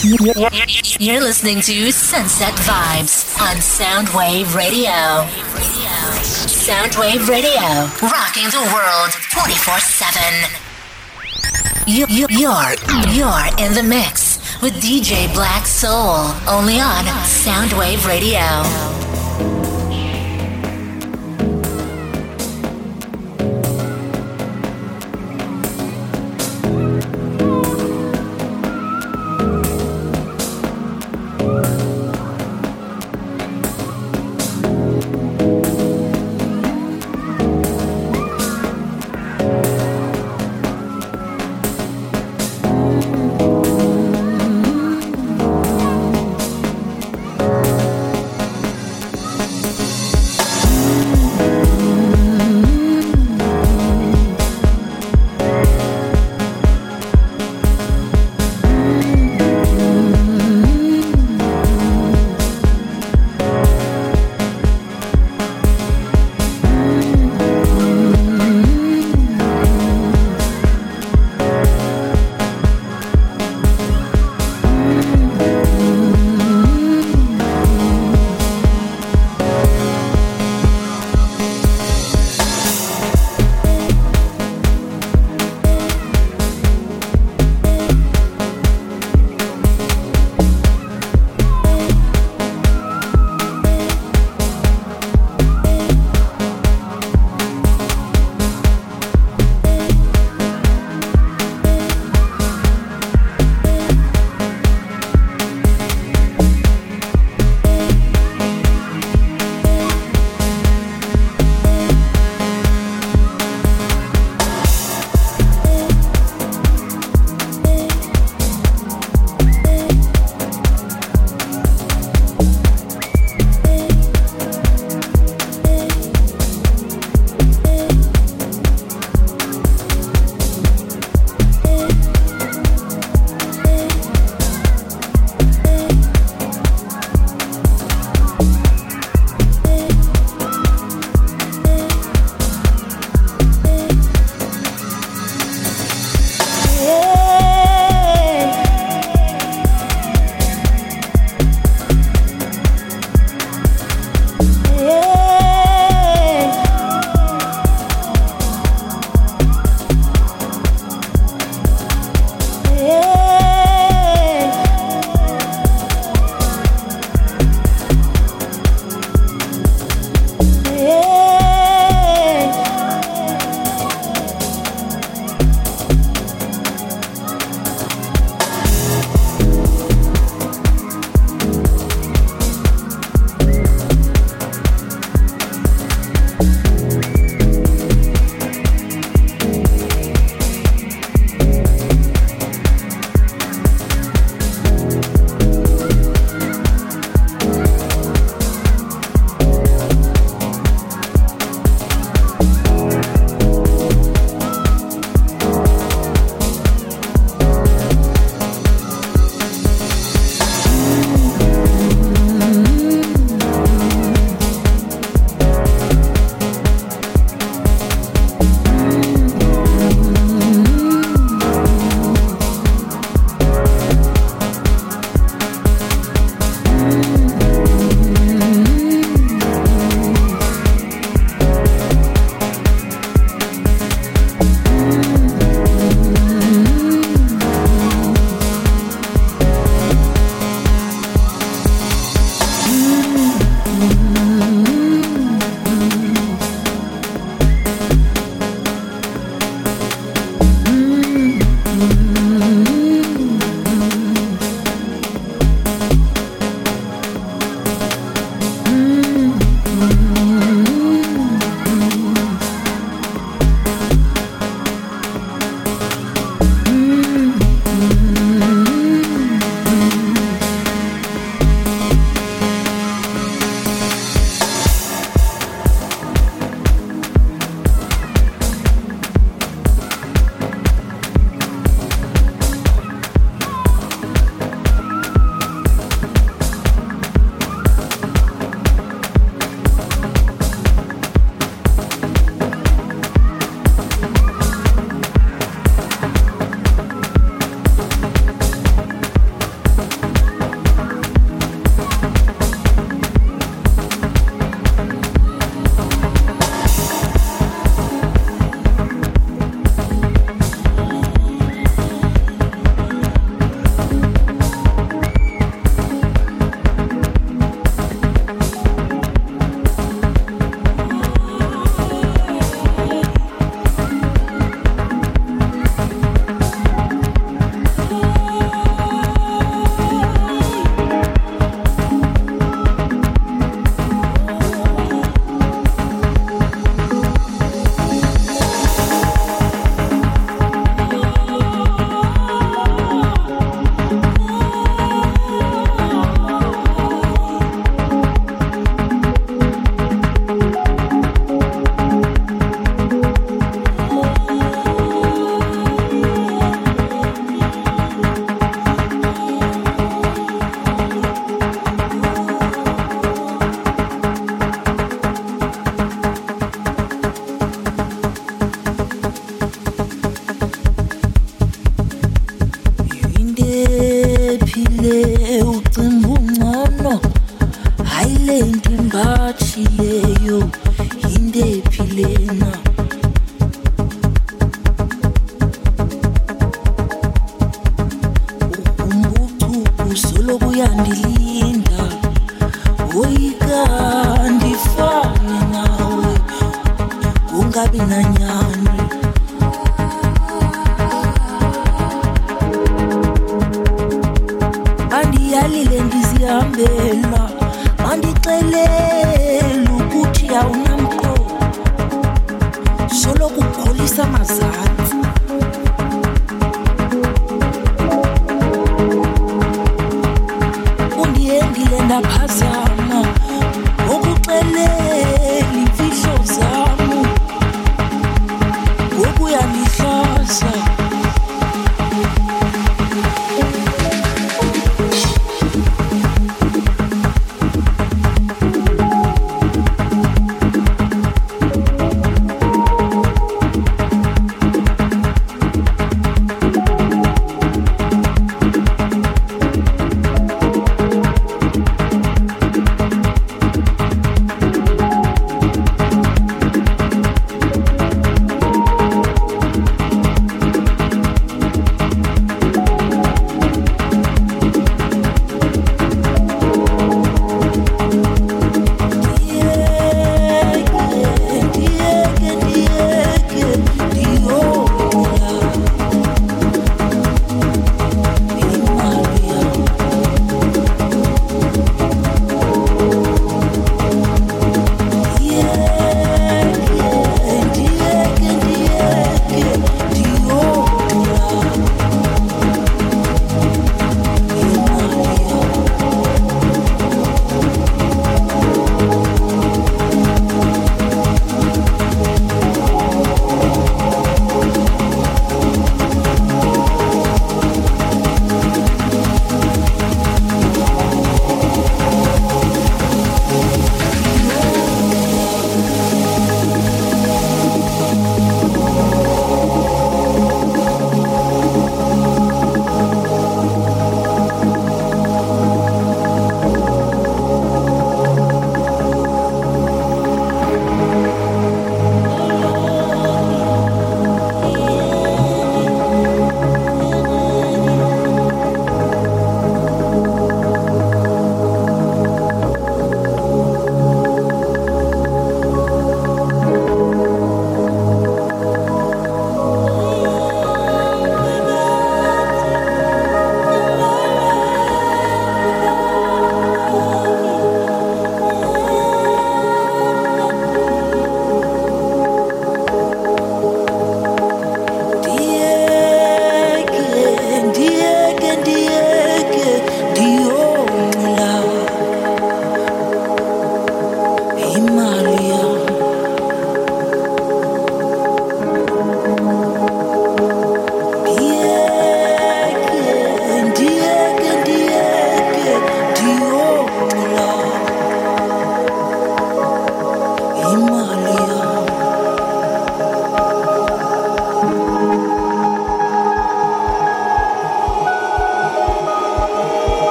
You're listening to Sunset Vibes on Soundwave Radio. Soundwave Radio, rocking the world 24 7. You're you're in the mix with DJ Blacksoul, only on Soundwave Radio.